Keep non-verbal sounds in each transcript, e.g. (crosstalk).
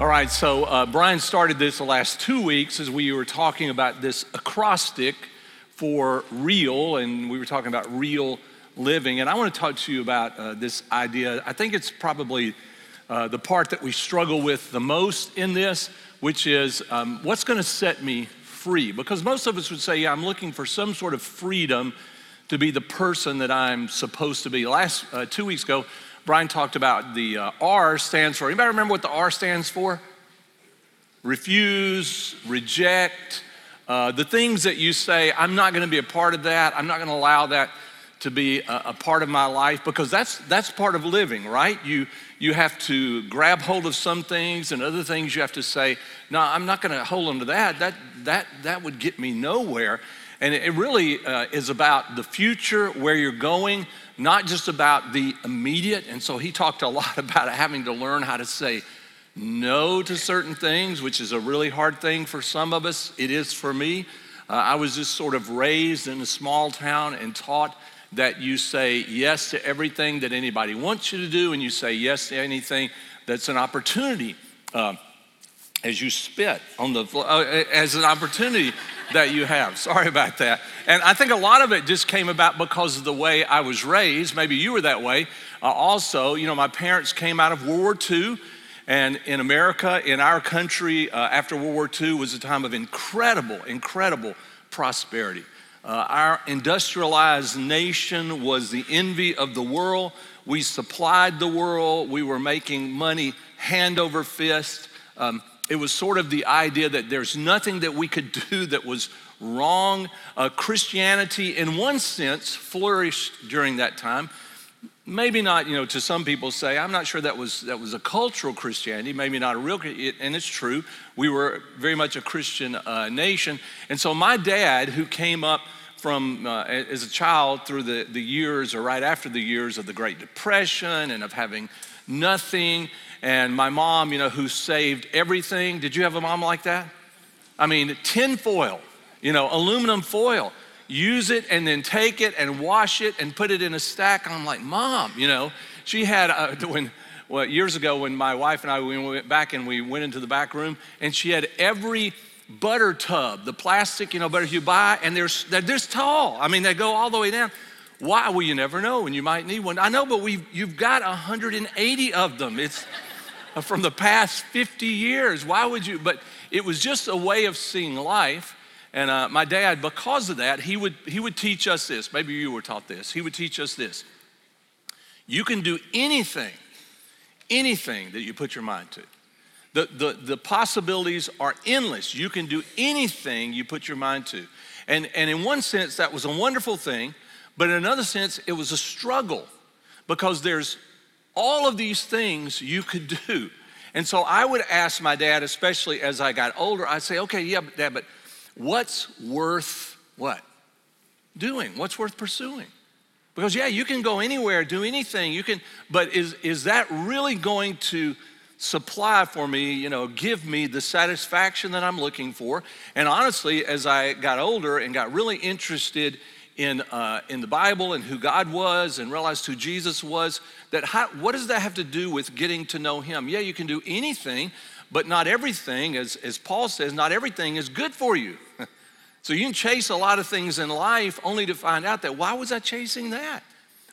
All right, so uh, Brian started this the last two weeks as we were talking about this acrostic for real, and we were talking about real living. And I want to talk to you about uh, this idea. I think it's probably uh, the part that we struggle with the most in this, which is um, what's going to set me free? Because most of us would say, yeah, I'm looking for some sort of freedom to be the person that I'm supposed to be. Last uh, two weeks ago, Brian talked about the uh, R stands for. Anybody remember what the R stands for? Refuse, reject, uh, the things that you say, I'm not going to be a part of that. I'm not going to allow that to be a, a, part of my life because that's that's part of living, right? You you have to grab hold of some things and other things you have to say, no, I'm not going to hold on to that. That that that would get me nowhere. And it really uh, is about the future, where you're going, not just about the immediate. And so he talked a lot (laughs) about having to learn how to say no to certain things, which is a really hard thing for some of us. It is for me. Uh, I was just sort of raised in a small town and taught that you say yes to everything that anybody wants you to do, and you say yes to anything that's an opportunity. Uh, as you spit on the uh, as an opportunity that you have. Sorry about that. And I think a lot of it just came about because of the way I was raised. Maybe you were that way. Uh, also, you know, my parents came out of World War II. And in America, in our country, uh, after World War II was a time of incredible, incredible prosperity. Uh, our industrialized nation was the envy of the world. We supplied the world. We were making money hand over fist. Um, it was sort of the idea that there's nothing that we could (laughs) do that was wrong. Uh, Christianity, in one sense, flourished during that time. Maybe not, you know, to some people say, I'm not sure that was, that was a cultural Christianity, maybe not a real, and it's true. We were very much a Christian uh, nation. And so my dad, who came up from uh, as a child through the, the years or right after the years of the Great Depression and of having nothing and my mom, you know, who saved everything. Did you have a mom like that? I mean, tin foil, you know, aluminum foil. Use it and then take it and wash it and put it in a stack. I'm like, Mom, you know, she had, uh, (laughs) when, well, years ago when my wife and I we went back and we went into the back room and she had every butter tub, the plastic, you know, butter you buy, and they're, they're this tall. I mean, they go all the way down. Why? Well, you never know, and you might need one. I know, but we've you've got 180 of them. It's (laughs) from the past 50 years. Why would you? But it was just a way of seeing life. And uh, my dad, because of that, he would, he would teach us this. Maybe you were taught this. He would teach us this. You can do anything, anything that you put your mind to. The, the, the possibilities are endless. You can do anything you put your mind to. And, and in one sense, that was a wonderful thing, but in another sense, it was a struggle because there's all of these things you could do. And so I would ask my dad, especially as I got older, I'd say, okay, yeah, but dad, but what's worth what? Doing? What's worth pursuing? Because yeah, you can go anywhere, do anything, you can, but is, is that really going to supply for me, you know, give me the satisfaction that I'm looking for? And honestly, as I got older and got really interested in, uh, in the Bible and who God was and realized who Jesus was, that how, what does that have to do with getting to know Him? Yeah, you can do anything, but not everything, as, as Paul says, not everything is good for you. (laughs) so you can chase a lot of things in life only to find out that why was I chasing that?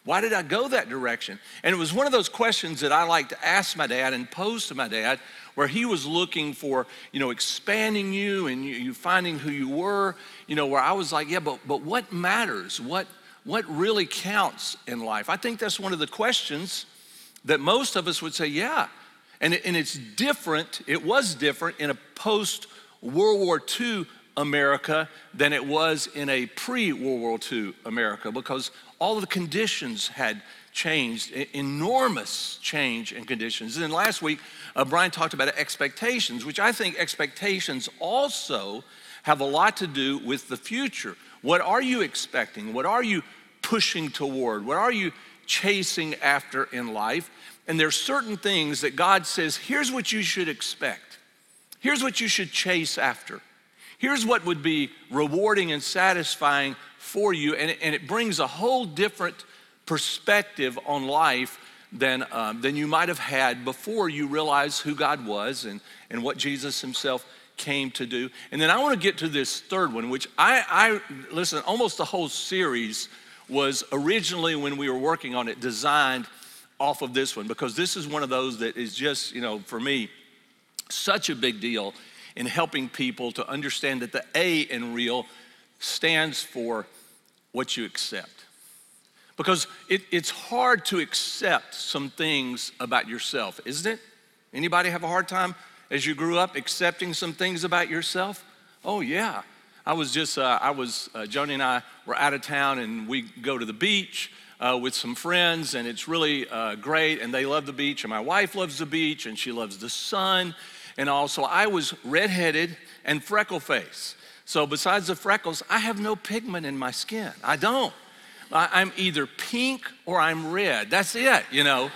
Why did I go that direction? And it was one of those questions that I like to ask my dad and pose to my dad where he was looking for, you know, expanding you and you, you finding who you were, you know, where I was like, yeah, but, but what matters? What, what really counts in life? I think that's one of the questions that most of us would say, yeah. And, it, and it's different, it was different in a post World War II America than it was in a pre World War II America because all of the conditions had changed, enormous change in conditions. And then last week, uh, Brian talked about expectations, which I think expectations also have a lot to do with the future. What are you expecting? What are you pushing toward? What are you chasing after in life? And there's certain things that God says, here's what you should expect. Here's what you should chase after. Here's what would be rewarding and satisfying for you. And it, and it brings a whole different perspective on life than, um, than you might have had before you realized who God was and, and what Jesus himself came to do. And then I want to get to this third one, which I, I listen, almost the whole series was originally when we were working on it designed off of this one because this is one of those that is just, you know, for me, such a big deal in helping people to understand that the A in real stands for what you accept. Because it, it's hard to accept some things about yourself, isn't it? Anybody have a hard time as you grew up accepting some things about yourself? Oh, yeah. I was just, uh, I was, uh, Joni and I were out of town and we go to the beach uh, with some friends and it's really uh, great and they love the beach and my wife loves the beach and she loves the sun and also I was redheaded and freckle face. So besides the freckles, I have no pigment in my skin. I don't. I'm either pink or I'm red. That's it, you know.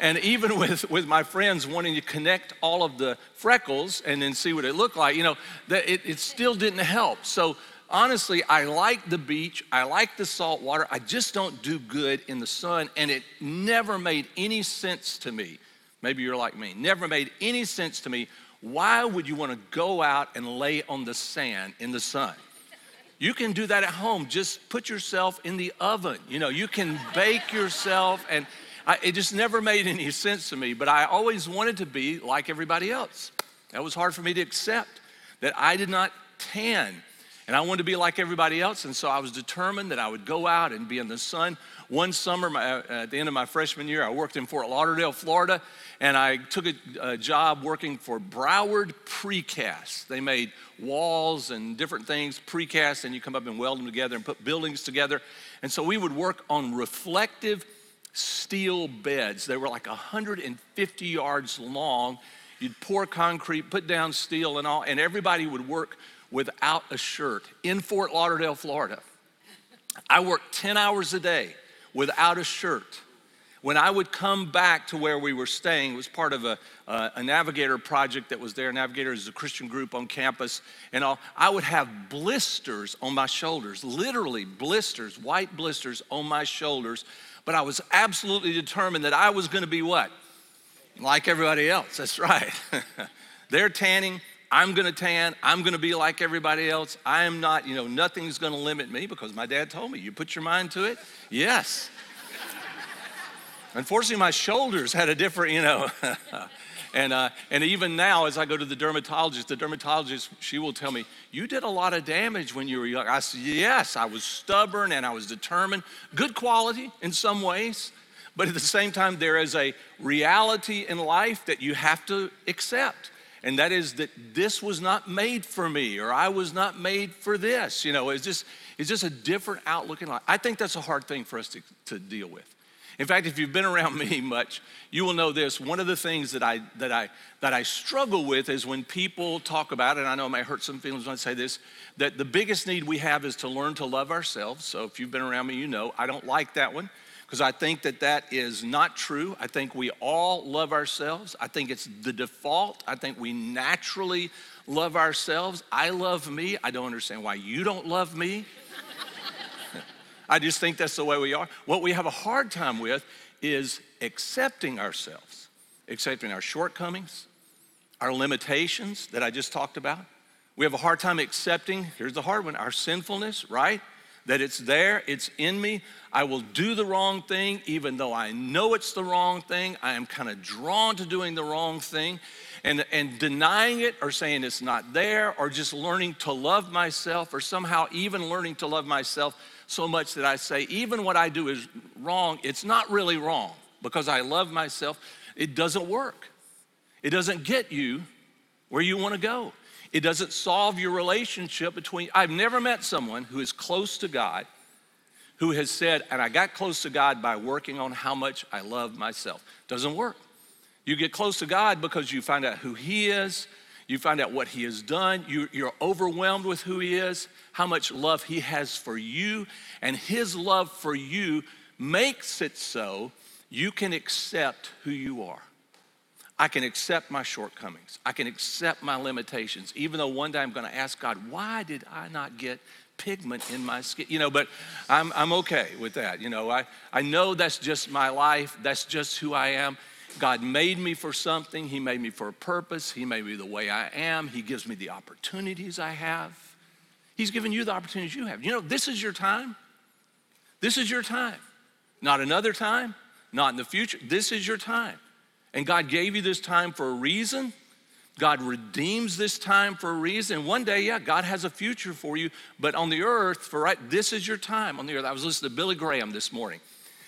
and even with, with my friends wanting to connect all of the freckles and then see what it looked like, you know, that it, it still didn't help. So honestly, I like the beach, I like the salt water. I just don't do good in the sun, and it never made any sense to me. Maybe you're like me. Never made any sense to me. Why would you want to go out and lay on the sand in the sun? You can do that at home. Just put yourself in the oven. You know, you can bake yourself, and I, it just never made any (laughs) sense to me. But I always wanted to be like everybody else. That was hard for me to accept that I did not tan. And I wanted to be like everybody else. And so I was determined that I would go out and be in the sun one summer, my, uh, at the end of my freshman year, I worked in Fort Lauderdale, Florida, and I took a, a job working for Broward Precast. They made walls and different things, precast, and you come up and weld them together and put buildings together. And so we would work on reflective steel beds. They were like 150 yards long. You'd pour concrete, put down steel and all, and everybody would work without a shirt in Fort Lauderdale, Florida. I worked 10 hours a day without a shirt. When I would come back to where we were staying, it was part of a, a Navigator project that was there. Navigator is a Christian group on campus, and all. I would have blisters on my shoulders, literally blisters, white blisters on my shoulders. But I was absolutely determined that I was going to be what? Like everybody else. That's right. (laughs) They're tanning, I'm gonna tan, I'm gonna be like everybody else. I am not, you know, nothing's gonna limit me because my dad told me, you put your mind to it, yes. Unfortunately, my shoulders had a different, you know. (laughs) and, uh, and even now, as I go to the dermatologist, the dermatologist, she will tell me, You did a lot of damage when you were young. I said, Yes, I was stubborn and I was determined. Good quality in some ways, but at the same time, there is a reality in life that you have to accept and that is that this was not made for me or I was not made for this. You know, it's just, it's just a different outlook in life. I think that's a hard thing for us to, to deal with. In fact, if you've been around (laughs) me much, you will know this. One of the things that I, that I, that I struggle with is when people talk about, and I know it may hurt some feelings when I say this, that the biggest need we have is to learn to love ourselves. So if you've been around me, you know I don't like that one because I think that that is not true. I think we all love ourselves. I think it's the default. I think we naturally love ourselves. I love me. I don't understand why you don't love me. (laughs) I just think that's the way we are. What we have a hard time with is accepting ourselves, accepting our shortcomings, our limitations that I just talked about. We have a hard time accepting, here's the hard one, our sinfulness, right? That it's there, it's in me. I will do the wrong thing, even though I know it's the wrong thing. I am kind of drawn to doing the wrong thing. And, and denying it or saying it's not there or just learning to love myself or somehow even learning to love myself so much that I say, even what I do is wrong, it's not really wrong because I love myself. It doesn't work. It doesn't get you where you want to go. It doesn't solve your relationship between. I've never met someone who is close to God who has said, and I got close to God by working on how much I love myself. Doesn't work. You get close to God because you find out who He is, you find out what He has done, you, you're overwhelmed with who He is, how much love He has for you, and His love for you makes it so you can accept who you are. I can accept my shortcomings. I can accept my limitations, even though one day I'm going to ask God, why did I not get pigment in my skin, you know, but I'm, I'm okay with that. You know, I, I know that's just my life, that's just who I am. God made me for something, He made me for a purpose, He made me the way I am, He gives me the opportunities I have. He's given you the opportunities you have. You know, this is your time. This is your time. Not another time, not in the future. This is your time. And God gave you this time for a reason. God redeems this time for a reason. One day, yeah, God has a future for you, but on the earth, for right, this is your time on the earth. I was listening to Billy Graham this morning,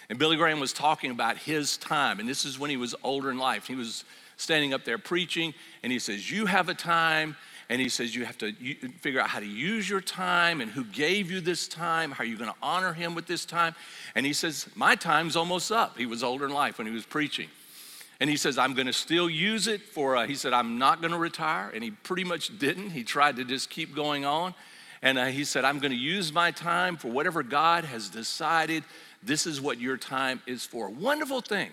and Billy Graham was talking about his time, and this is when he was older in life. He was standing up there preaching, and he says, You have a time, and he says, You have to figure out how to use your time and who gave you this time. How are you going to honor him with this time? And he says, My time's almost up. He was older in life when he was preaching. And he says, I'm going to still use it for, uh, he said, I'm not going to retire. And he pretty much didn't. He tried to just keep going on. And uh, he said, I'm going to use my time for whatever God has decided this is what your time is for. Wonderful thing,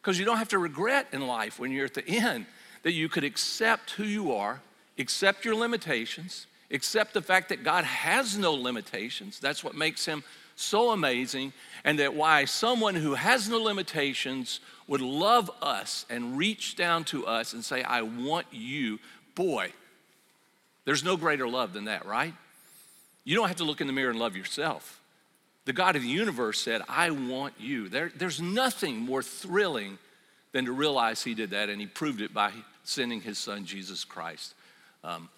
because you don't have to regret in life when you're at the end that you could accept who you are, accept your limitations, accept the fact that God has no limitations. That's what makes him so amazing, and that why someone who has no limitations would love us and reach down to us and say, I want you. Boy, there's no greater love than that, right? You don't have to look in the mirror and love yourself. The God of the universe said, I want you. There, there's nothing more thrilling than to realize He did that, and He proved it by sending His Son, Jesus Christ, um,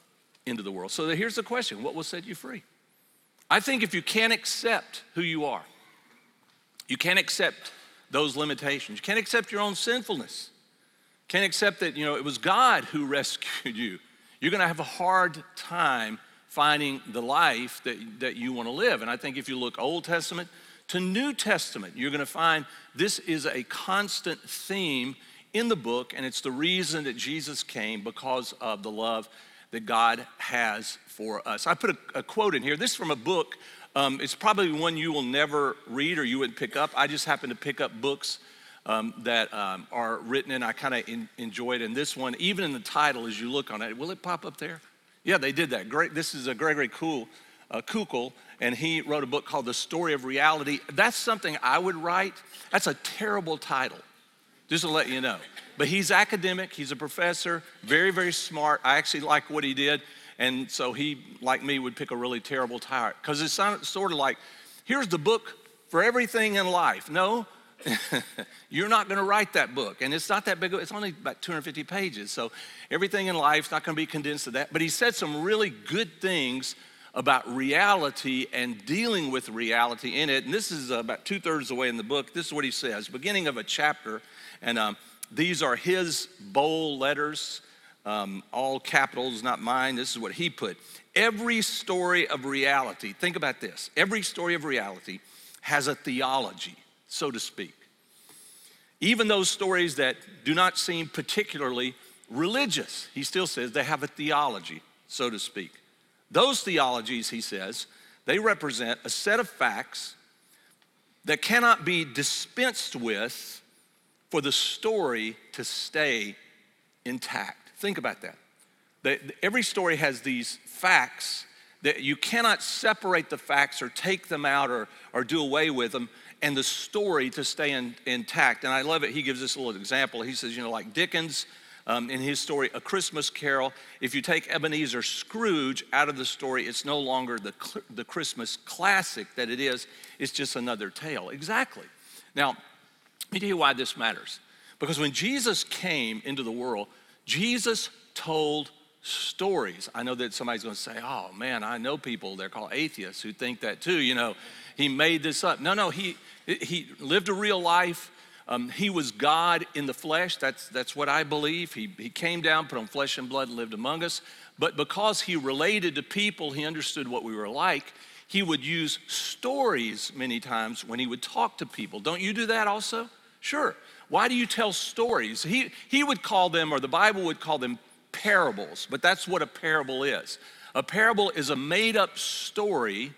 into the world. So here's the question What will set you free? I think if you can't accept who you are, you can't accept those limitations, you can't accept your own sinfulness, can't accept that, you know, it was God who (laughs) rescued you, you're gonna have a hard time finding the life that, that you wanna live. And I think if you look Old Testament to New Testament, you're gonna find this is a constant theme in the book, and it's the reason that Jesus came because of the love that God has for us. I put a, a quote in here. This is from a book. Um, it's probably one you will never read or you wouldn't pick up. I just happen to pick up books um, that um, are written and I kind of enjoy it. And this one, even in the title, as you look on it, will it pop up there? Yeah, they did that. Great. This is a Gregory Cool, uh, Koukl, and he wrote a book called The Story of Reality. That's something I would write. That's a terrible title, just to let you know. But he's academic, he's a professor, very, very smart. I actually like what he did. And so he, like me, would pick a really terrible tire because it's sort of like, here's the book for everything in life. No, (laughs) you're not going to write that book. And it's not that big, it's only about 250 pages. So everything in life's not going to be condensed to that. But he said some really good things about reality and dealing with reality in it. And this is about two thirds of the way in the book. This is what he says, beginning of a chapter. And um, these are his bold letters, um, all capitals, not mine. This is what he put. Every story of reality, think about this every story of reality has a theology, so to speak. Even those stories that do not seem particularly religious, he still says they have a theology, so to speak. Those theologies, he says, they represent a set of facts that cannot be dispensed with for the story to stay intact. Think about that. that every story has these facts that you cannot separate the facts or take them out or, or do away with them and the story to stay in, intact. And I love it. He gives this little example. He says, you know, like Dickens um, in his story, A Christmas Carol, if you take Ebenezer Scrooge out of the story, it's no longer the, the Christmas classic that it is, it's just another tale. Exactly. Now, let me tell you why this matters. Because when Jesus came into the world, Jesus told stories. I know that somebody's going to say, oh man, I know people, they're called atheists, who think that too. You know, he made this up. No, no, he, he lived a real life. Um, he was God in the flesh. That's, that's what I believe. He, he came down, put on flesh and blood, and lived among us. But because he related to people, he understood what we were like he would use stories many times when he would talk to people. Don't you do that also? Sure. Why do you tell stories? He, he would call them, or the Bible would call them parables, but that's what a parable is. A parable is a made up story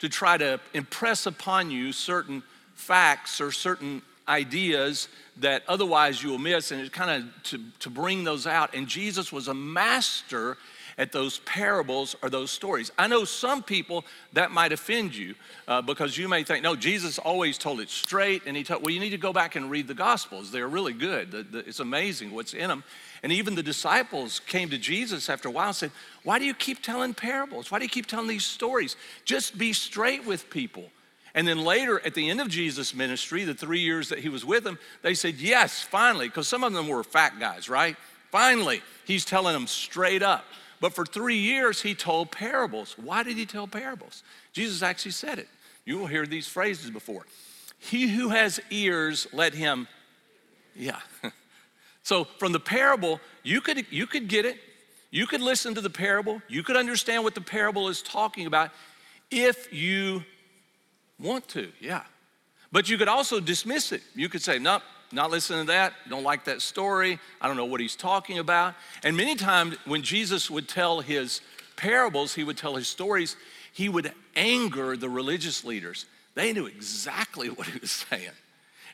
to try to impress upon you certain facts or certain ideas that otherwise you will miss, and it's kind of to, to bring those out. And Jesus was a master at those parables or those stories. I know some people that might offend you uh, because you may think, no, Jesus always told it straight, and he told, well, you need to go back and read the Gospels. They're really good. The, the, it's amazing what's in them. And even the disciples came to Jesus after a while and said, Why do you keep telling parables? Why do you keep telling these stories? Just be straight with people. And then later, at the end of Jesus' ministry, the three years that he was with them, they said, Yes, finally, because some of them were fat guys, right? Finally, he's telling them straight up. But for three years, he told parables. Why did he tell parables? Jesus actually said it. You will hear these phrases before. He who has ears, let him, yeah. (laughs) so from the parable, you could, you could get it. You could listen to the parable. You could understand what the parable is talking about if you Want to, yeah. But you could also dismiss it. You could say, nope, not listening to that, don't like that story, I don't know what he's talking about. And many times when Jesus would tell his parables, he would tell his stories, he would anger the religious leaders. They knew exactly (laughs) what he was saying.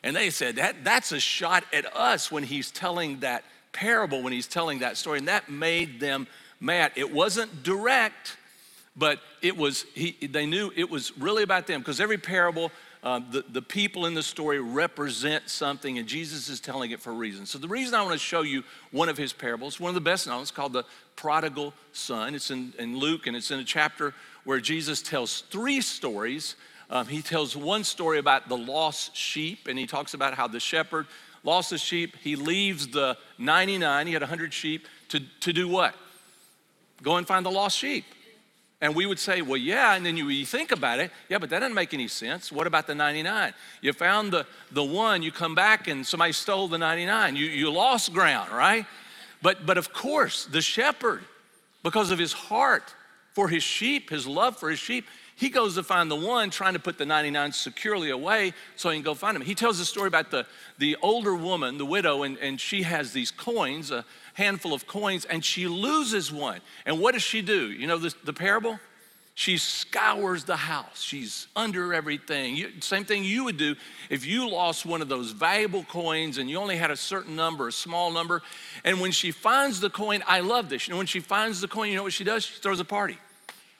And they said, that, that's a shot at us when he's telling that parable, when he's telling that story. And that made them mad. It wasn't direct, but it was, he, they knew it was really about them because every parable, uh, the, the people in the story represent something, and Jesus is telling it for a reason. So, the reason I want to show you one of his parables, one of the best known, it's called the prodigal son. It's in, in Luke, and it's in a chapter where Jesus tells three stories. Um, he tells one story about the lost sheep, and he talks about how the shepherd lost the sheep. He leaves the 99, he had 100 sheep, to, to do what? Go and find the lost sheep. And we would say, well, yeah, and then you, you, think about it, yeah, but that doesn't make any sense. What about the 99? You found the, the one, you come back and somebody stole the 99. You, you lost ground, right? But, but of course, the shepherd, because of his heart for his sheep, his love for his sheep, he goes to find the one trying to put the 99 securely away so he can go find him. He tells a story about the, the older woman, the widow, and, and she has these coins, a handful of coins, and she loses one. And what does she do? You know the, the parable? She scours the house. She's under everything. You, same thing you would do if you lost one of those valuable coins and you only had a certain number, a small number. And when she finds the coin, I love this. You know, when she finds the coin, you know what she does? She throws a party.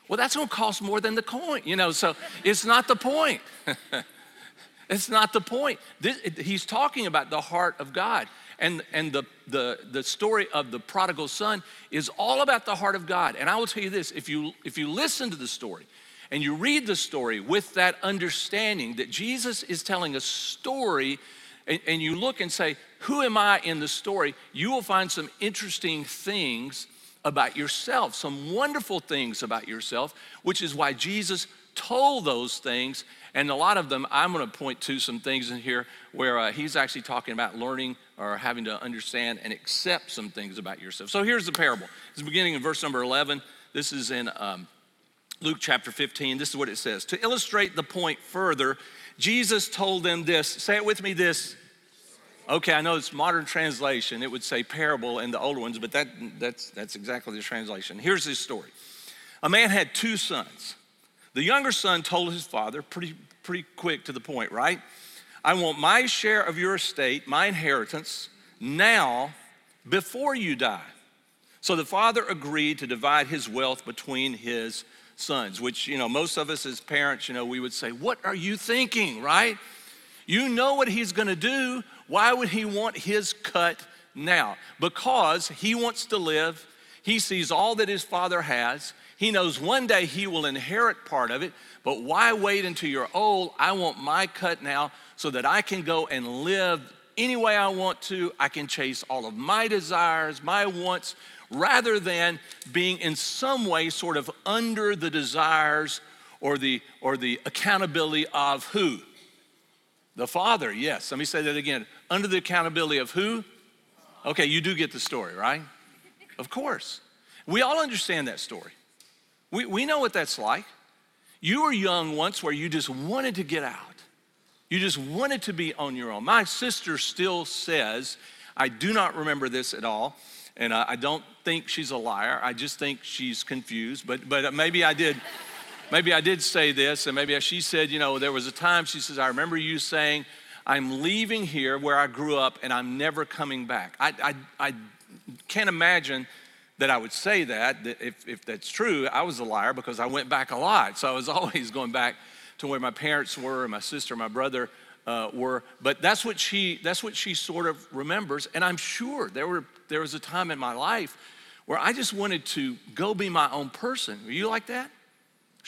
Well, that's gonna cost more than the coin, you know, so it's not the point. (laughs) it's not the point. This, he's talking about the heart of God. And, and the, the, the story of the prodigal son is all about the heart of God. And I will tell you this if you, if you listen to the story and you read the story with that understanding that Jesus is telling a story, and, and you look and say, Who am I in the story? you will find some interesting things about yourself, some wonderful things about yourself, which is why Jesus told those things. And a lot of them, I'm going to point to some things in here where uh, he's actually talking about learning or having to understand and accept some things about yourself. So here's the parable. It's beginning in verse number 11. This is in um, Luke chapter 15. This is what it says. To illustrate the point further, Jesus told them this. Say it with me this Okay, I know it's modern translation. It would say parable in the older ones, but that, that's, that's exactly the translation. Here's his story. A man had two sons. The younger son told his father, pretty, pretty quick to the point, right? I want my share of your estate, my inheritance, now before you die. So the father agreed to divide his wealth between his sons, which, you know, most of us as parents, you know, we would say, What are you thinking, right? You know what he's gonna do. Why would he want his cut now? Because he wants to live. He sees all that his father has. He knows one day he will inherit part of it, but why wait until you're old? I want my cut now so that I can go and live any way I want to. I can chase all of my desires, my wants, rather than being in some way sort of under the desires or the, or the accountability of who? The Father, yes. Let me say that again. Under the accountability of who? Okay, you do get the story, right? Of course. We all understand that story. We, we know what that's like. You were young once where you just wanted to get out. You just wanted to be on your own. My sister still says, I do not remember this at all, and I, I don't think she's a liar. I just think she's confused, but, but uh, maybe I did maybe I did say this, and maybe she said, you know, there was a time she says, I remember you saying, I'm leaving here where I grew up and I'm never coming back. I, I, I can't imagine that I would say that, that if, if that's true, I was a liar because I went back a lot. So I was (laughs) always going back to where my parents were, my sister, my brother uh, were. But that's what she that's what she sort of remembers. And I'm sure there were there was a time in my life where I just wanted to go be my own person. Are you like that?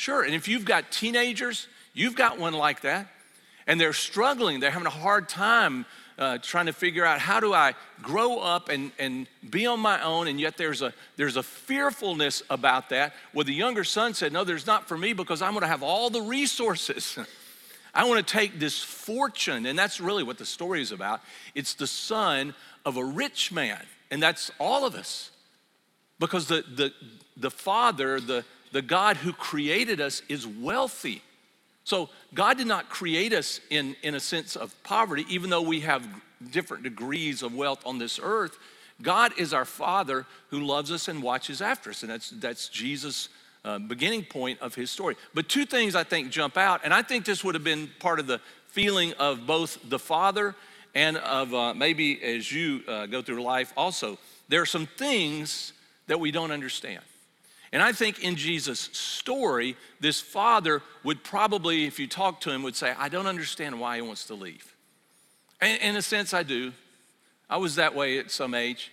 Sure. And if you've got teenagers, you've got one like that, and they're struggling, they're having a hard time uh, trying to figure out how do I grow up and, and be on my own, and yet there's a, there's a fearfulness about that. Well, the younger son said, No, there's not for me because I'm going to have all the resources. (laughs) I want to take this fortune, and that's really what the story is about. It's the son of a rich man, and that's all of us. Because the, the, the father, the, the God who created us, is wealthy. So God did not create us in, in a sense of poverty, even though we have different degrees of wealth on this earth. God is our Father who loves us and watches after us. And that's, that's Jesus' uh, beginning point of his story. But two things I think jump out, and I think this would have been part of the feeling of both the Father and of uh, maybe as you uh, go through life also. There are some things that we don't understand. And I think in Jesus' story, this father would probably, if you talk to him, would say, I don't understand why he wants to leave. And in a sense, I do. I was that way at some age.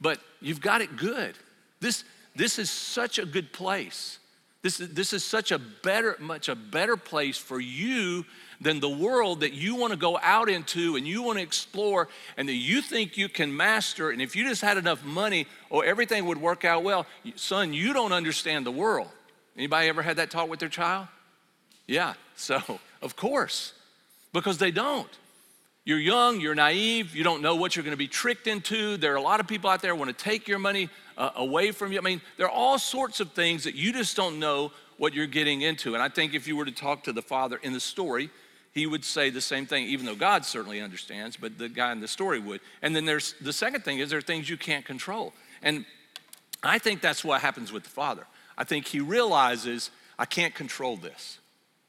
But you've got it good. This, this is such a good place. This, this is such a better, much a better place for you than the world that you want to go out into and you want to explore and that you think you can master. And if you just had enough money, or oh, everything would work out well. Son, you don't understand the world. Anybody ever had that talk with their child? Yeah, so (laughs) of course, because they don't. You're young, you're naive, you don't know what you're going to be tricked into. There are a lot of people out there want to take your money uh, away from you. I mean, there are all sorts of things that you just don't know what you're getting into. And I think if you were to talk to the father in the story, he would say the same thing, even though God certainly understands, but the guy in the story would. And then there's the second thing is there are things you can't control. And I think that's what happens with the father. I think he realizes I can't control this.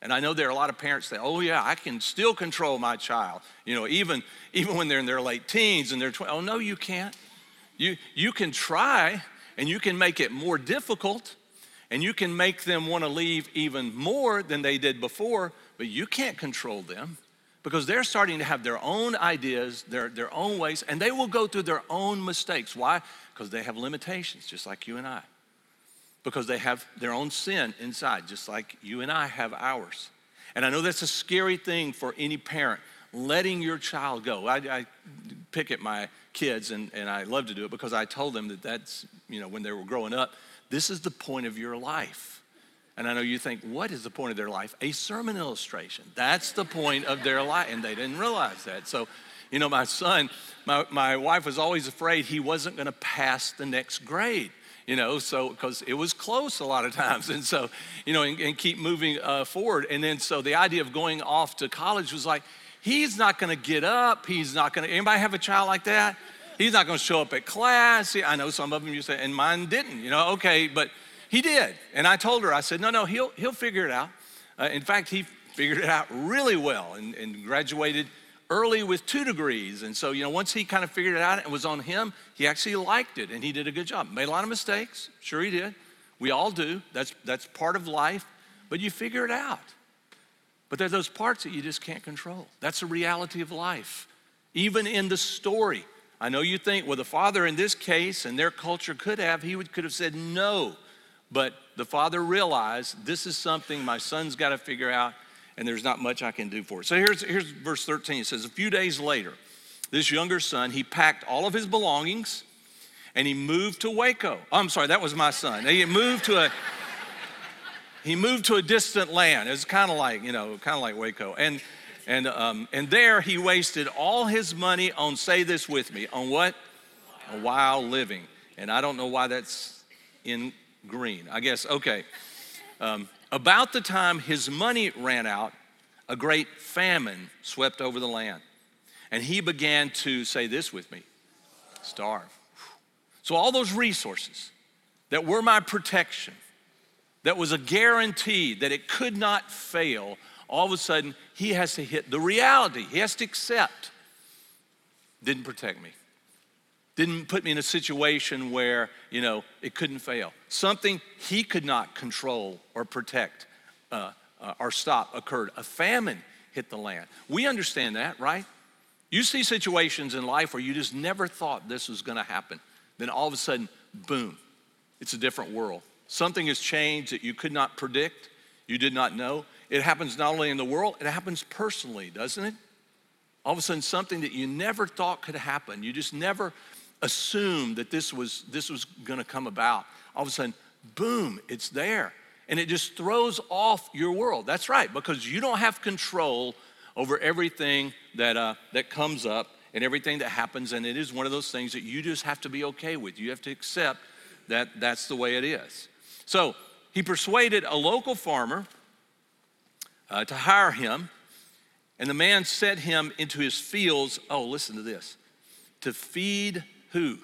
And I know there are a lot of parents that, oh yeah, I can still control my child. You know, even even when they're in their late teens and they're 20. Oh no, you can't. You you can try and you can make it more difficult and you can make them want to leave even more than they did before, but you can't control them because they're starting to have their own ideas, their, their own ways, and they will go through their own mistakes. Why? Because they have limitations, just like you and I. Because they have their own sin inside, just like you and I have ours. And I know that's a scary thing for any parent, letting your child go. I, I pick at my kids, and, and I love to do it because I told them that that's, you know, when they were growing up, this is the point of your life. And I know you think, what is the point of their life? A sermon illustration. That's the point of their life. And they didn't realize that. So, you know, my son, my, my wife was always afraid he wasn't going to pass the next grade you know, so because it was close a lot of times, and so you know, and, and keep moving uh, forward. And then so the idea of going off to college was like, he's not going to get up. He's not going to. Anybody have a child like that? He's not going to show up at class. I know some of them you say, and mine didn't. You know, okay, but he did. And I told her, I said, no, no, he'll, he'll figure it out. Uh, in fact, he figured it out really well and, and graduated early with two degrees. And so, you know, once he kind of figured it out and it was on him, he actually liked it and he did a good job. Made a lot of mistakes. Sure, he did. We all do. That's, that's part of life. But you figure it out. But there are those parts that you just can't control. That's the reality of life. Even in the story, I know you think, well, the father in this case and their culture could have, he would, could have said no. But the father realized this is something my son's got to figure out, and there's not much I can do for it. So here's, here's verse 13. It says, A few days later, this younger son, he packed all of his belongings and he moved to Waco. Oh, I'm sorry, that was my son. He moved to a (laughs) he moved to a distant land. It's kind of like, you know, kind of like Waco. And and um, and there he wasted all his money on say this with me, on what? A wild living. And I don't know why that's in green. I guess, okay. Um, about the time his money ran out, a great famine swept over the land. And he began to say this with me starve. So, all those resources that were my protection, that was a guarantee that it could not fail, all of a sudden he has to hit the reality. He has to accept. Didn't protect me. Didn't put me in a situation where, you know, it couldn't fail. Something he could not control or protect uh, uh, or stop occurred. A famine hit the land. We understand that, right? You see situations in life where you just never thought this was going to happen. Then all of a sudden, boom, it's a different world. Something has changed that you could not predict, you did not know. It happens not only in the world, it happens personally, doesn't it? All of a sudden, something that you never thought could happen. You just never assumed that this was, this was going to come about. All of a sudden, boom, it's there. And it just throws off your world. That's right, because you don't have control over everything that, uh, that comes up and everything that happens. And it is one of those things that you just have to be okay with. You have to accept that that's the way it is. So he persuaded a local farmer uh, to hire him, and the man set him into his fields. Oh, listen to this to feed who?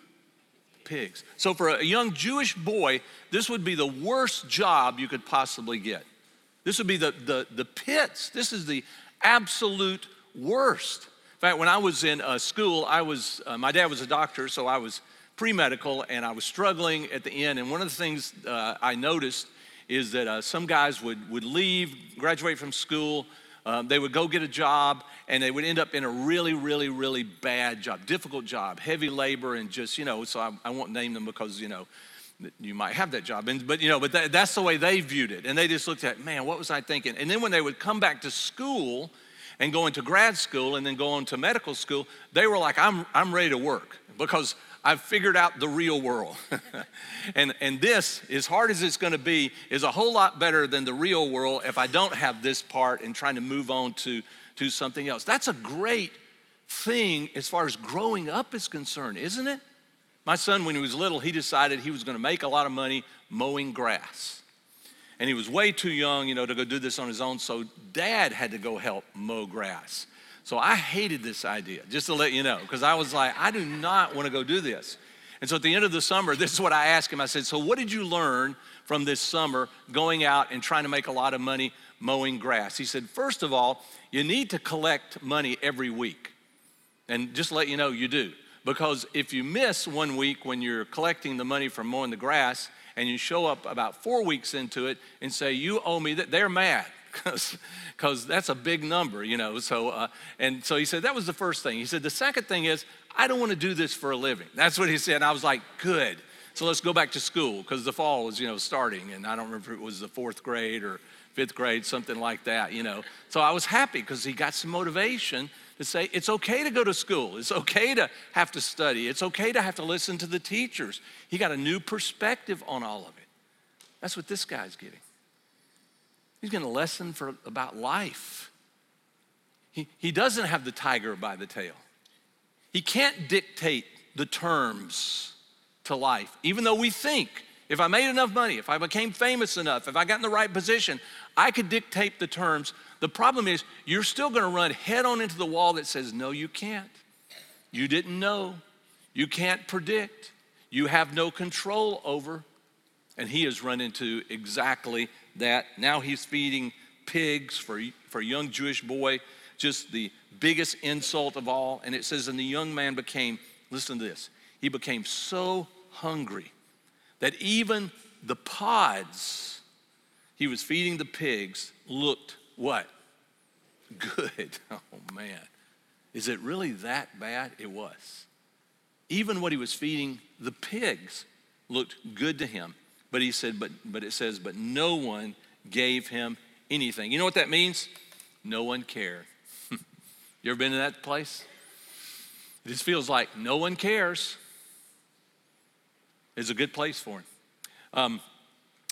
Pigs. So for a young Jewish boy, this would be the worst job you could possibly get. This would be the, the, the pits. This is the absolute worst. In fact, when I was in uh, school, I was, uh, my dad was a doctor, so I was pre-medical and I was struggling at the end. And one of the things uh, I noticed is that uh, some guys would, would leave, graduate from school, um, they would go get a job and they would end up in a really, really, really bad job, difficult job, heavy labor, and just, you know, so I, I won't name them because, you know, you might have that job. And, but, you know, but that, that's the way they viewed it. And they just looked at, man, what was I thinking? And then when they would come back to school and go into grad school and then go on to medical school, they were like, I'm, I'm ready to work because I've figured out the real world. (laughs) and, and this, as hard as it's going to be, is a whole lot better than the real world if I don't have this part and trying to move on to, to something else. That's a great thing as far as growing up is concerned, isn't it? My son, when he was little, he decided he was going to make a lot of money mowing grass. And he was way too young, you know, to go do this on his own, so dad had to go help mow grass. So I hated this idea, just to let you know, because I was like, I do not want to go do this. And so at the end of the summer, (laughs) this is what I asked him. I said, So what did you learn from this summer going out and trying to make a lot of money mowing grass? He said, First of all, you need to collect money every week. And just let you know, you do. Because if you miss one week when you're collecting the money from mowing the grass and you show up about four weeks into it and say, You owe me that, they're mad because that's a big number, you know. So, uh, and so he said that was the first thing. He said the second thing is I don't want to do this for a living. That's what he said. And I was like, good. So let's go back to school because the fall was, you know, starting, and I don't remember if it was the fourth grade or fifth grade, something like that, you know. So I was happy because he got some motivation to say it's okay to go to school. It's okay to have to study. It's okay to have to listen to the teachers. He got a new perspective on all of it. That's what this guy's getting. He's getting a lesson for, about life. He, he doesn't have the tiger by the tail. He can't dictate the terms to life, even though we think if I made enough money, if I became famous enough, if I got in the right position, I could dictate the terms. The problem is, you're still going to run head on into the wall that says, No, you can't. You didn't know. You can't predict. You have no control over. And he has run into exactly that. Now he's feeding pigs for, for a young Jewish boy, just the biggest insult of all. And it says, and the young man became, listen to this, he became so hungry that even the pods he was feeding the pigs looked what? Good. (laughs) Oh man. Is it really that bad? It was. Even what he was feeding the pigs looked good to him. But he said, but, but it says, but no one gave him anything. You know what that means? No one cared. (laughs) you ever been in that place? It just feels like no one cares. It's a good place for him. Um,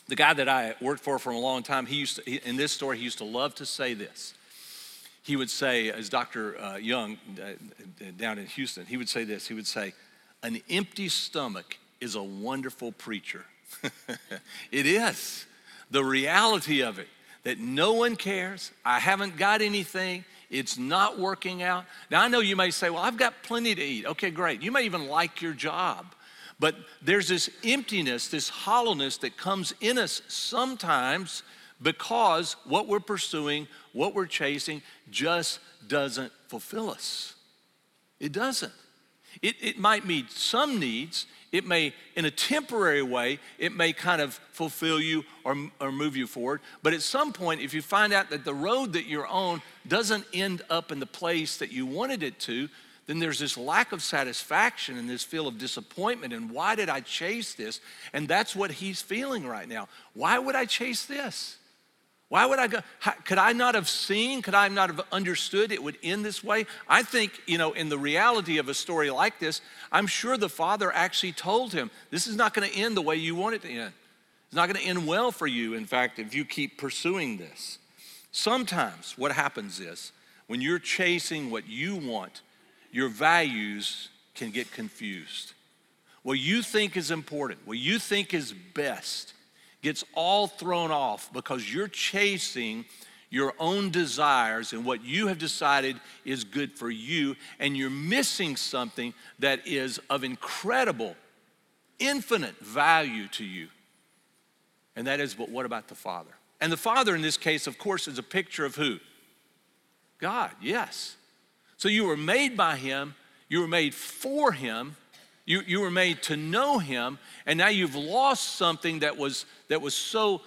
the guy that I worked for for a long time, he used to, in this story, he used to love to say this. He would say, as Dr. Uh, Young uh, down in Houston, he would say this. He would say, an empty stomach is a wonderful preacher. (laughs) it is. The reality of it that no one cares. I haven't got anything. It's not working out. Now, I know you may say, well, I've got plenty to eat. Okay, great. You may even like your job. But there's this emptiness, this hollowness that comes in us sometimes because what we're pursuing, what we're chasing, just doesn't fulfill us. It doesn't. It, it might meet some needs. It may, in a temporary way, it may kind of fulfill you or, or move you forward. But at some point, if you find out that the road that you're on doesn't end up in the place that you wanted it to, then there's this lack of satisfaction and this feel of disappointment. And why did I chase this? And that's what he's feeling right now. Why would I chase this? Why would I go? Could I not have seen? Could I not have understood it would end this way? I think, you know, in the reality of a story like this, I'm sure the father actually told him, this is not going to end the way you want it to end. It's not going to end well for you, in fact, if you keep pursuing this. Sometimes what happens is when you're chasing what you want, your values can get confused. What you think is important, what you think is best, gets all thrown off because you're chasing your own desires and what you have decided is good for you, and you're missing something that is of incredible, infinite value to you. And that is, but what about the Father? And the Father in this case, of course, is a picture of who? God, yes. So you were made by Him, you were made for Him, you, you were made to know Him, and now you've lost something that was, that was so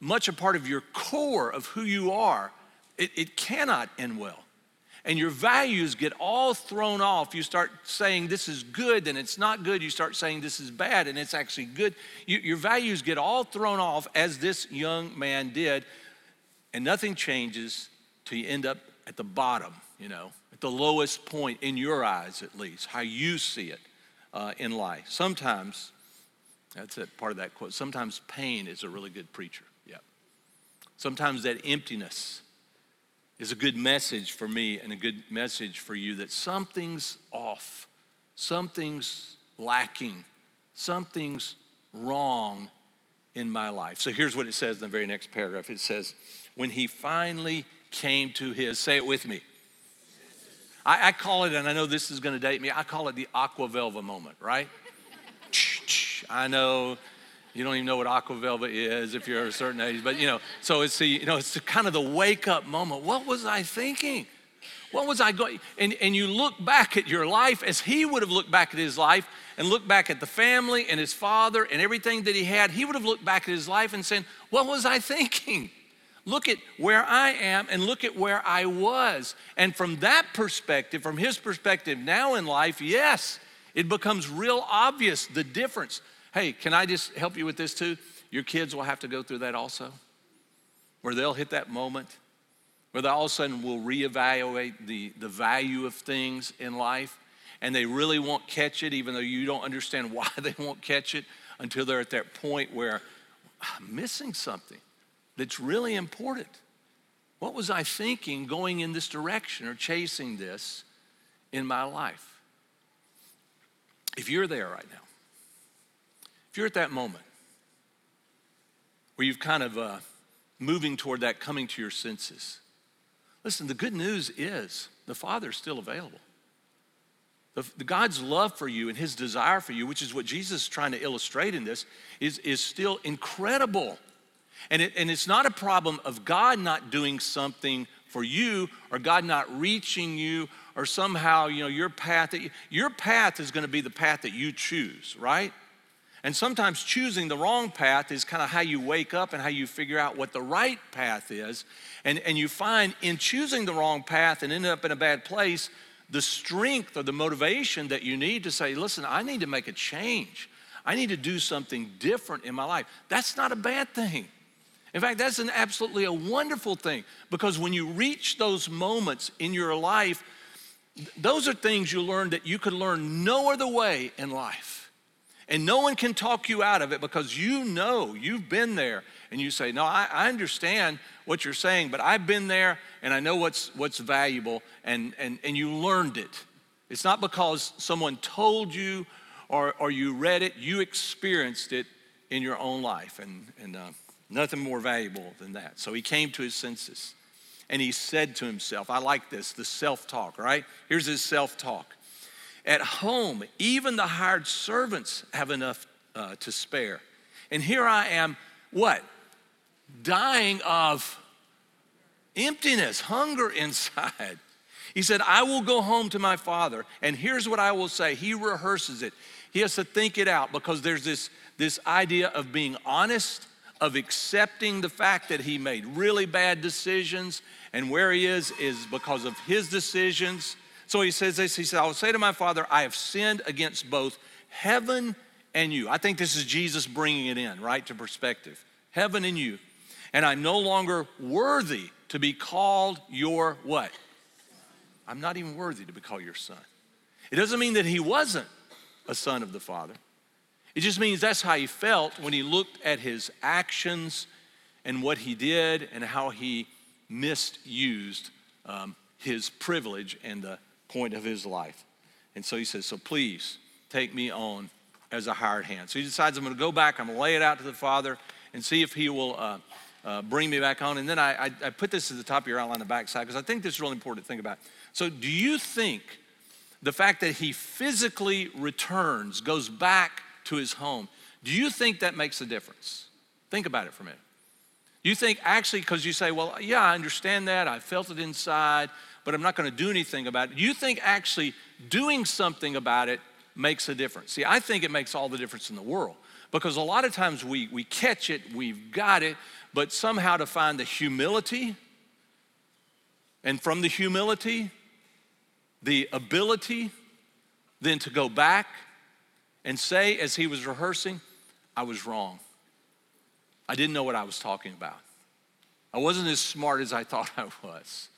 much a part of your core of who you are. It, it cannot end well. And your values get all thrown off. You start saying this is good and it's not good. You start saying this is bad and it's actually good. You, your values get all thrown off as this young man did, and nothing changes till you end up at the bottom, you know, at the lowest point in your eyes, at least, how you see it uh, in life. Sometimes, that's it, part of that quote. Sometimes pain is a really good preacher. Yeah. Sometimes that emptiness is a good message for me and a good message for you that something's off, something's lacking, something's wrong in my life. So here's what it says in the very next paragraph it says, When he finally came to his, say it with me. I, I call it, and I know this is going to date me, I call it the aqua velva moment, right? (laughs) I know you don't even know what aqua velva is if you're a certain age, but you know, so it's the, you know, it's the kind of the wake up moment. What was I thinking? What was I going? And, and you look back at your life as he would have looked back at his life and looked back at the family and his father and everything that he had. He would have looked back at his life and said, What was I thinking? Look at where I am and look at where I was. And from that perspective, from his perspective now in life, yes, it becomes real obvious the difference. Hey, can I just help you with this too? Your kids will have to go through that also, where they'll hit that moment, where they all of a sudden will reevaluate the, the value of things in life, and they really won't catch it, even though you don't understand (laughs) why they won't catch it until they're at that point where ah, I'm missing something that's really important. What was I thinking going in this direction or chasing this in my life? If you're there right now, if you're at that moment where you've kind of uh, moving toward that coming to your senses, listen, the good news is the Father's still available. The, the, God's love for you and his desire for you, which is what Jesus is trying to illustrate in this, is, is still incredible. And, it, and it's not a problem of God not doing something for you or God not reaching you or somehow, you know, your path, you, your path is going to be the path that you choose, right? And sometimes choosing the wrong path is kind of how you wake up and how you figure out what the right path is. And, and you find in choosing the wrong path and ending up in a bad place, the strength or the motivation that you need to say, listen, I need to make a change. I need to do something different in my life. That's not a bad thing. In fact, that's an absolutely a wonderful thing because when you reach those moments in your life, those are things you learn that you could learn no other way in life. And no one can talk you out of it because you know you've been there and you say, No, I, I understand what you're saying, but I've been there and I know what's, what's valuable and, and, and you learned it. It's not because someone told you or, or you read it, you experienced it in your own life. And, and uh, Nothing more valuable than that. So he came to his senses and he said to himself, I like this, the self talk, right? Here's his self talk. At home, even the hired servants have enough uh, to spare. And here I am, what? dying of emptiness, hunger inside. He said, I will go home to my father, and here's what I will say. He rehearses it. He has to think it out because there's this, this idea of being honest, of accepting the fact that he made really bad decisions, and where he is is because of his decisions. So he says this He said, I will say to my father, I have sinned against both heaven and you. I think this is Jesus bringing it in, right, to perspective. Heaven and you. And I'm no longer worthy to be called your what? I'm not even worthy to be called your son. It doesn't mean that he wasn't a son of the Father. It just means that's how he felt when he looked at his actions and what he did and how he misused um, his privilege and the point of his life. And so he says, So please take me on as a hired hand. So he decides, I'm going to go back, I'm going to lay it out to the Father and see if he will. Uh, uh, bring me back on. And then I, I, I, put this at the top of your outline on the back side because I think this is really important to think about. So, do you think the fact that he physically returns, goes back to his home, do you think that makes a difference? Think about it for a minute. You think actually, because you say, well, yeah, I understand that, I felt it inside, but I'm not going to do anything about it. You think actually doing something about it makes a difference? See, I think it makes all the difference in the world because a lot of times we, we catch it, we've got it, but somehow to find the humility, and from the humility, the ability then to go back and say, as he was rehearsing, I was wrong. I didn't know what I was talking about. I wasn't as smart as I thought I was.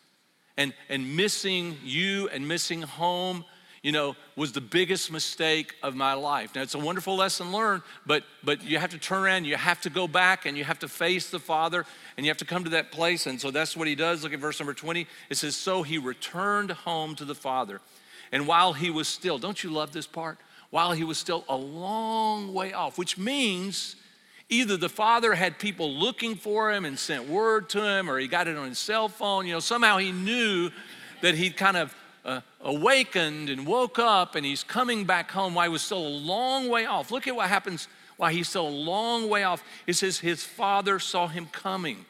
And, and missing you and missing home you know, was the biggest mistake of my life. Now, it's a wonderful lesson learned, but, but you have to turn around, you have to go back, and you have to face the Father, and you have to come to that place. And so that's what he does. Look at verse number 20. It says, So he returned home to the Father. And while he was still, don't you love this part? While he was still a long way off, which means either the father had people looking for him and sent word to him, or he got it on his cell phone. You know, somehow he knew that he'd kind of uh, awakened and woke up and he's coming back home while he was still a long way off. Look at what happens while he's still a long way off. It says his father saw him coming,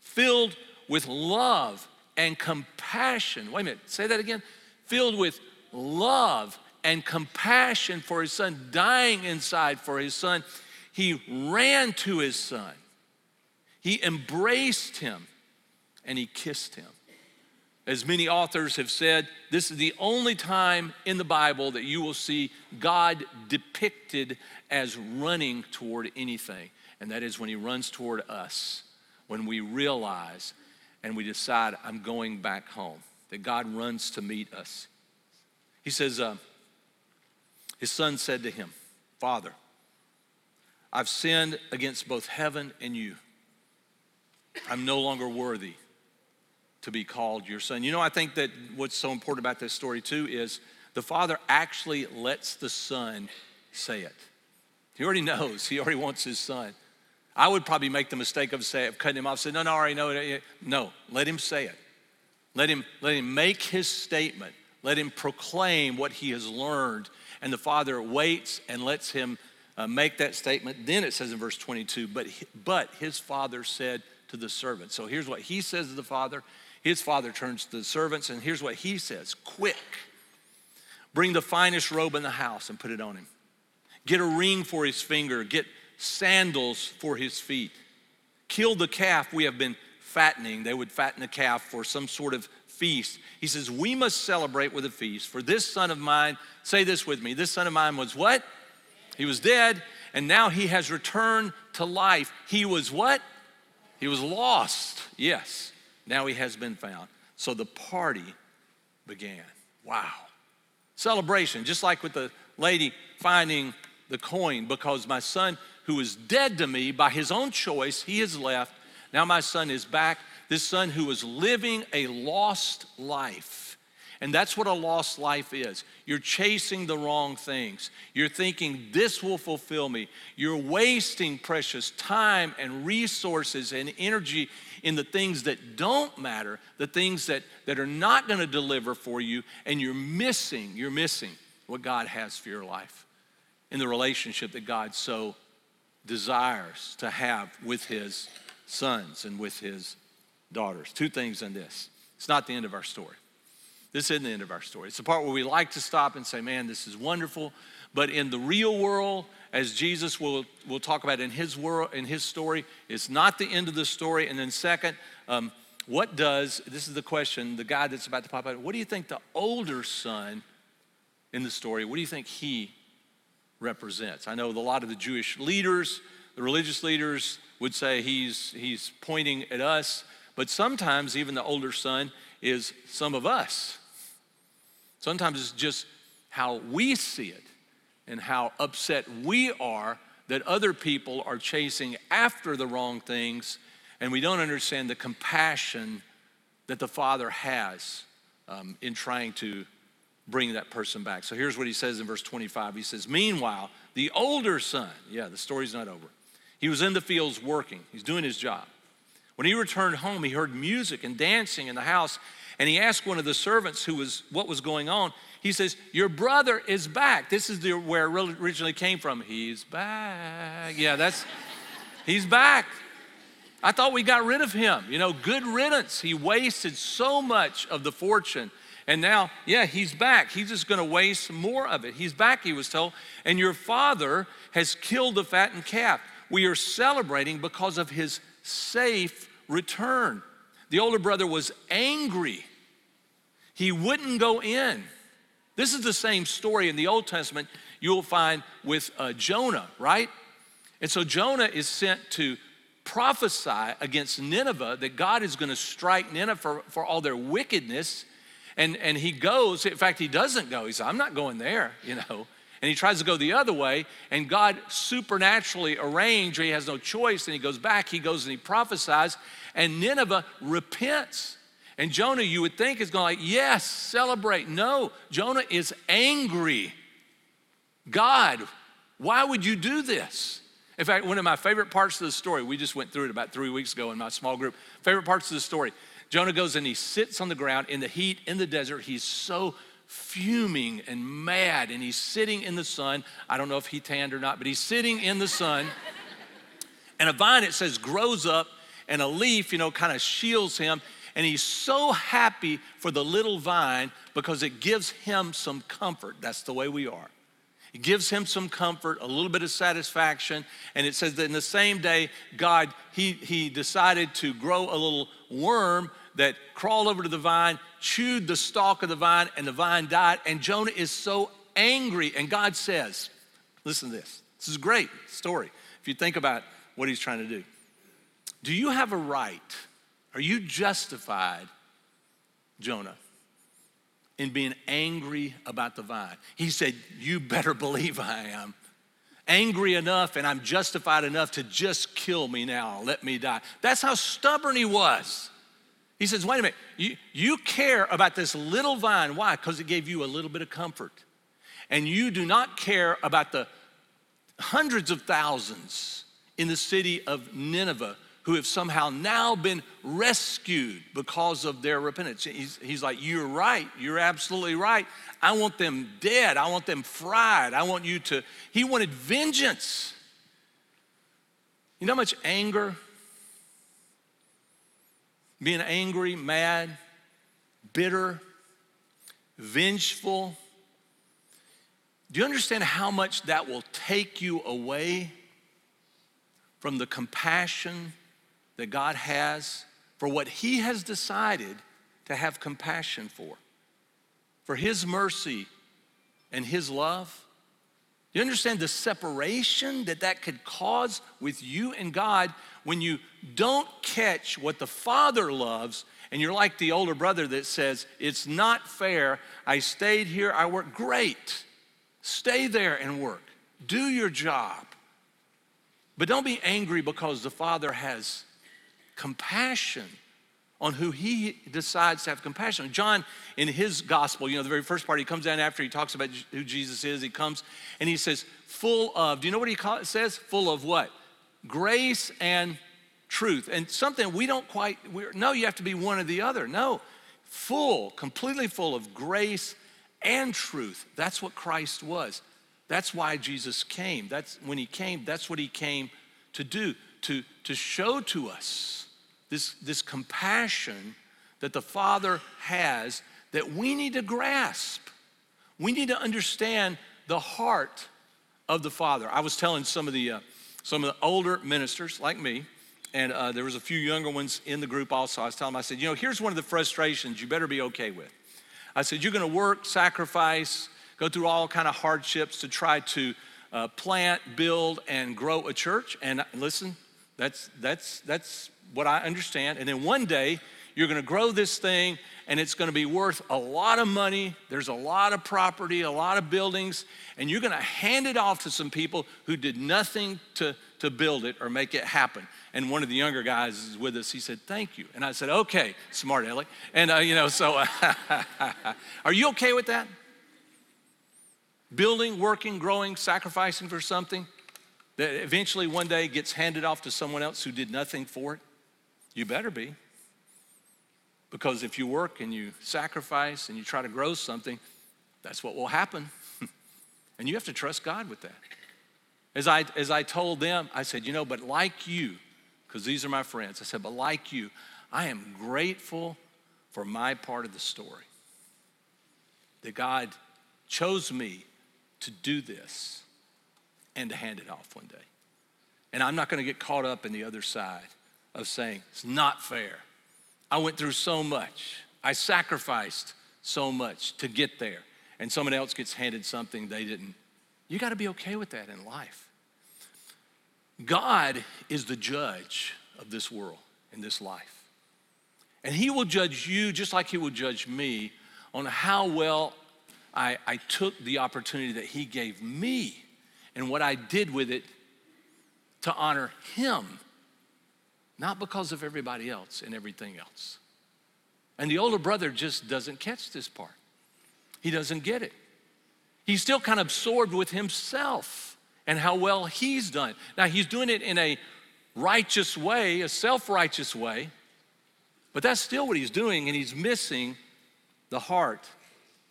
filled with love and compassion. Wait a minute, say that again. Filled with love and compassion for his son, dying inside for his son. He ran to his son. He embraced him and he kissed him. As many authors have said, this is the only time in the Bible that you will see God depicted as running toward anything. And that is when He runs toward us, when we realize and we decide, I'm going back home, that God runs to meet us. He says, uh, His son said to him, Father, I've sinned against both heaven and you. I'm no longer worthy to be called your son. You know, I think that what's so important about this story too is the father actually lets the son say it. He already knows, he already wants his son. I would probably make the mistake of, say, of cutting him off, say, no, no, I already know it. No, let him say it. Let him, let him make his statement. Let him proclaim what he has learned. And the father waits and lets him uh, make that statement. Then it says in verse 22, but, but his father said to the servant. So here's what he says to the father, his father turns to the servants, and here's what he says Quick, bring the finest robe in the house and put it on him. Get a ring for his finger, get sandals for his feet. Kill the calf we have been fattening. They would fatten a calf for some sort of feast. He says, We must celebrate with a feast. For this son of mine, say this with me, this son of mine was what? He was dead, and now he has returned to life. He was what? He was lost, yes. Now he has been found. So the party began. Wow. Celebration, just like with the lady finding the coin, because my son, who was dead to me by his own choice, he has left. Now my son is back. This son who was living a lost life and that's what a lost life is. You're chasing the wrong things. You're thinking, this will fulfill me. You're wasting precious time and resources and energy in the things that don't matter, the things that, that are not going to deliver for you, and you're missing, you're missing what God has for your life in the relationship that God so desires to have with His sons and with his daughters. Two things in this. It's not the end of our story. This isn't the end of our story. It's the part where we like to stop and say, man, this is wonderful. But in the real world, as Jesus will, will talk about in his world, in his story, it's not the end of the story. And then second, um, what does, this is the question, the guy that's about to pop out, what do you think the older son in the story, what do you think he represents? I know a lot of the Jewish leaders, the religious leaders would say he's, he's pointing at us, but sometimes even the older son is some of us. Sometimes it's just how we see it and how upset we are that other people are chasing after the wrong things and we don't understand the compassion that the Father has um, in trying to bring that person back. So here's what he says in verse 25. He says, Meanwhile, the older son, yeah, the story's not over. He was in the fields working, he's doing his job. When he returned home, he heard music and dancing in the house, and he asked one of the servants who was what was going on. He says, Your brother is back. This is the, where it originally came from. He's back. Yeah, that's, he's back. I thought we got rid of him. You know, good riddance. He wasted so much of the fortune. And now, yeah, he's back. He's just going to waste more of it. He's back, he was told. And your father has killed the fattened calf. We are celebrating because of his safe return. The older brother was angry. He wouldn't go in. This is the same story in the Old Testament you'll find with uh, Jonah, right? And so Jonah is sent to prophesy against Nineveh that God is going to strike Nineveh for, for all their wickedness. And, and he goes, in fact, he doesn't go. He says, I'm not going there, you know. And he tries to go the other way, and God supernaturally arranged, he has no choice, and he goes back, he goes and he prophesies, and Nineveh repents. And Jonah, you would think, is going like, yes, celebrate. No, Jonah is angry. God, why would you do this? In fact, one of my favorite parts of the story, we just went through it about three weeks ago in my small group. Favorite parts of the story Jonah goes and he sits on the ground in the heat, in the desert. He's so fuming and mad, and he's sitting in the sun. I don't know if he tanned or not, but he's sitting in the sun. (laughs) and a vine, it says, grows up, and a leaf, you know, kind of shields him. And he's so happy for the little vine because it gives him some comfort. That's the way we are. It gives him some comfort, a little bit of satisfaction. And it says that in the same day, God, he, he decided to grow a little worm that crawled over to the vine, chewed the stalk of the vine, and the vine died. And Jonah is so angry. And God says, listen to this. This is a great story if you think about what he's trying to do. Do you have a right? Are you justified, Jonah? in being angry about the vine. He said, You better (laughs) believe I am. Angry enough and I'm justified enough to just kill me now, let me die. That's how stubborn he was. He says, Wait a minute, you, you care about this little vine. Why? Because it gave you a little bit of comfort. And you do not care about the hundreds of thousands in the city of Nineveh who have somehow now been rescued because of their repentance. He's, he's like, You're right. You're absolutely right. I want them dead. I want them fried. I want you to. He wanted vengeance. You know how much anger? Being angry, mad, bitter, vengeful. Do you understand how much that will take you away from the compassion that God has for what He has decided to have compassion for, for His mercy and His love. Do you understand the separation that that could cause with you and God when you don't catch what the Father loves and you're like the older brother that says, It's not fair. I stayed here, I worked. Great. Stay there and work. Do your job. But don't be angry because the Father has compassion on who he decides to have compassion. on. John, in his gospel, you know, the very first part, he comes down after he talks about who Jesus is. He comes and he says, full of, do you know what he call, says? Full of what? Grace and truth. And something we don't quite, we're, no, you have to be one or the other. No, full, completely full of grace and truth. That's what Christ was. That's why Jesus came. That's when he came, that's what he came to do to, to show to us this, this compassion that the Father has that we need to grasp. We need to understand the heart of the Father. I was telling some of the, uh, some of the older ministers like me, and uh, there was a few younger ones in the group also. I was telling them, I said, you know, here's one of the frustrations you better be okay with. I said, you're going to work, sacrifice, go through all kind of hardships to try to uh, plant, build, and grow a church. And listen, that's that's that's what I understand. And then one day you're going to grow this thing, and it's going to be worth a lot of money. There's a lot of property, a lot of buildings, and you're going to hand it off to some people who did nothing to to build it or make it happen. And one of the younger guys is with us. He said, Thank you. And I said, Okay, smart Ellie. And, uh, you know, so (laughs) are you okay with that? Building, working, growing, sacrificing for something that eventually one day gets handed off to someone else who did nothing for it? You better be. Because if you work and you sacrifice and you try to grow something, that's what will happen. (laughs) and you have to trust God with that. As I, as I told them, I said, you know, but like you, because these are my friends, I said, but like you, I am grateful for my part of the story. That God chose me to do this and to hand it off one day. And I'm not going to get caught up in the other side of saying, it's not fair. I went through so much, I sacrificed so much to get there, and someone else gets handed something they didn't you got to be okay with that in life. God is the judge of this world and this life. And He will judge you just like He will judge me on how well I, I took the opportunity that He gave me and what I did with it to honor Him, not because of everybody else and everything else. And the older brother just doesn't catch this part, he doesn't get it. He's still kind of absorbed with himself and how well he's done. Now, he's doing it in a righteous way, a self righteous way, but that's still what he's doing, and he's missing the heart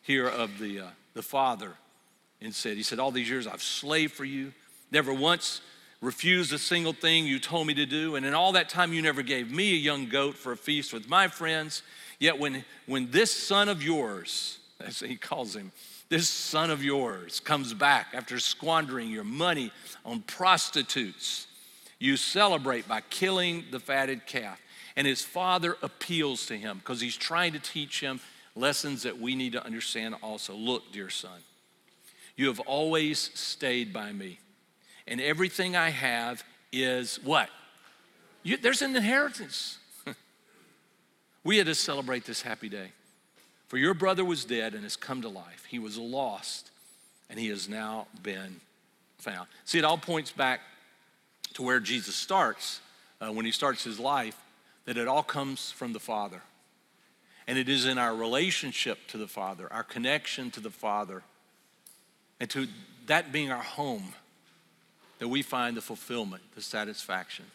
here of the, uh, the Father. And said, He said, All these years I've slaved for you, never once refused a single thing you told me to do. And in all that time, you never gave me a young goat for a feast with my friends. Yet when, when this son of yours, as he calls him, this son of yours comes back after squandering your money on prostitutes. You celebrate by killing the fatted calf. And his father appeals to him because he's trying to teach him lessons that we need to understand also. Look, dear son, you have always stayed by me, and everything I have is what? You, there's an inheritance. (laughs) we had to celebrate this happy day. For your brother was dead and has come to life. He was lost and he has now been found. See, it all points back to where Jesus starts uh, when he starts his life, that it all comes from the Father. And it is in our relationship to the Father, our connection to the Father, and to that being our home, that we find the fulfillment, the satisfaction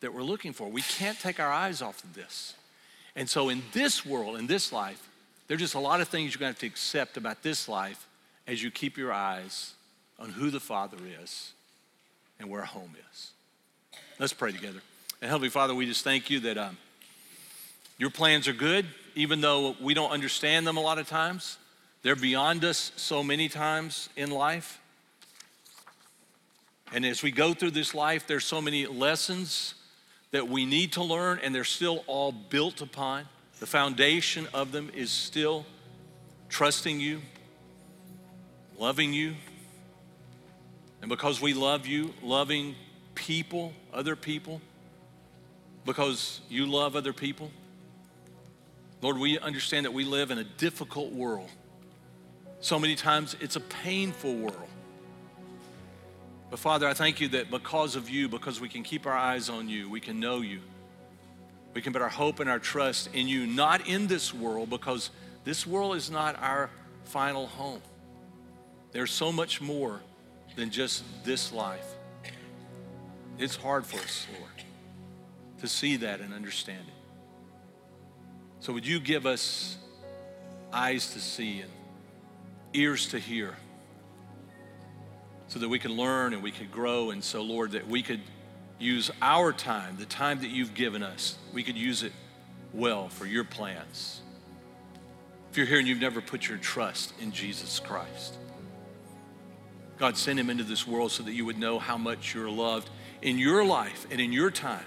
that we're looking for. We can't take our eyes off of this. And so, in this world, in this life, there's just a lot of things you're going to have to accept about this life as you keep your eyes on who the Father is and where home is. Let's pray together. And Heavenly Father, we just thank you that um, your plans are good, even though we don't understand them a lot of times. They're beyond us so many times in life. And as we go through this life, there's so many lessons that we need to learn, and they're still all built upon the foundation of them is still trusting you, loving you. And because we love you, loving people, other people, because you love other people. Lord, we understand that we live in a difficult world. So many times it's a painful world. But Father, I thank you that because of you, because we can keep our eyes on you, we can know you. We can put our hope and our trust in you, not in this world, because this world is not our final home. There's so much more than just this life. It's hard for us, Lord, to see that and understand it. So, would you give us eyes to see and ears to hear so that we can learn and we could grow? And so, Lord, that we could use our time, the time that you've given us, we could use it well for your plans. If you're here and you've never put your trust in Jesus Christ, God sent him into this world so that you would know how much you're loved in your life and in your time,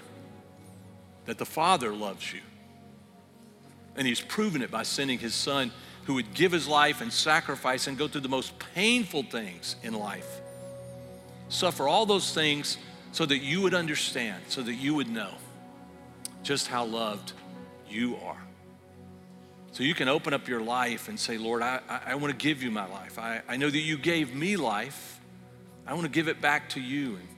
that the Father loves you. And he's proven it by sending his son who would give his life and sacrifice and go through the most painful things in life. Suffer all those things so that you would understand, so that you would know just how loved you are. So you can open up your life and say, Lord, I, I, I want to give you my life. I, I know that you gave me life. I want to give it back to you and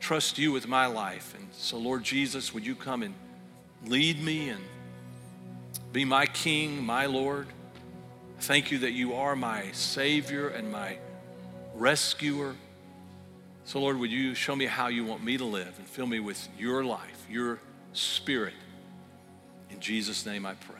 trust you with my life. And so, Lord Jesus, would you come and lead me and be my King, my Lord? Thank you that you are my Savior and my rescuer. So, Lord, would you show me how you want me to live and fill me with your life, your spirit. In Jesus' name I pray.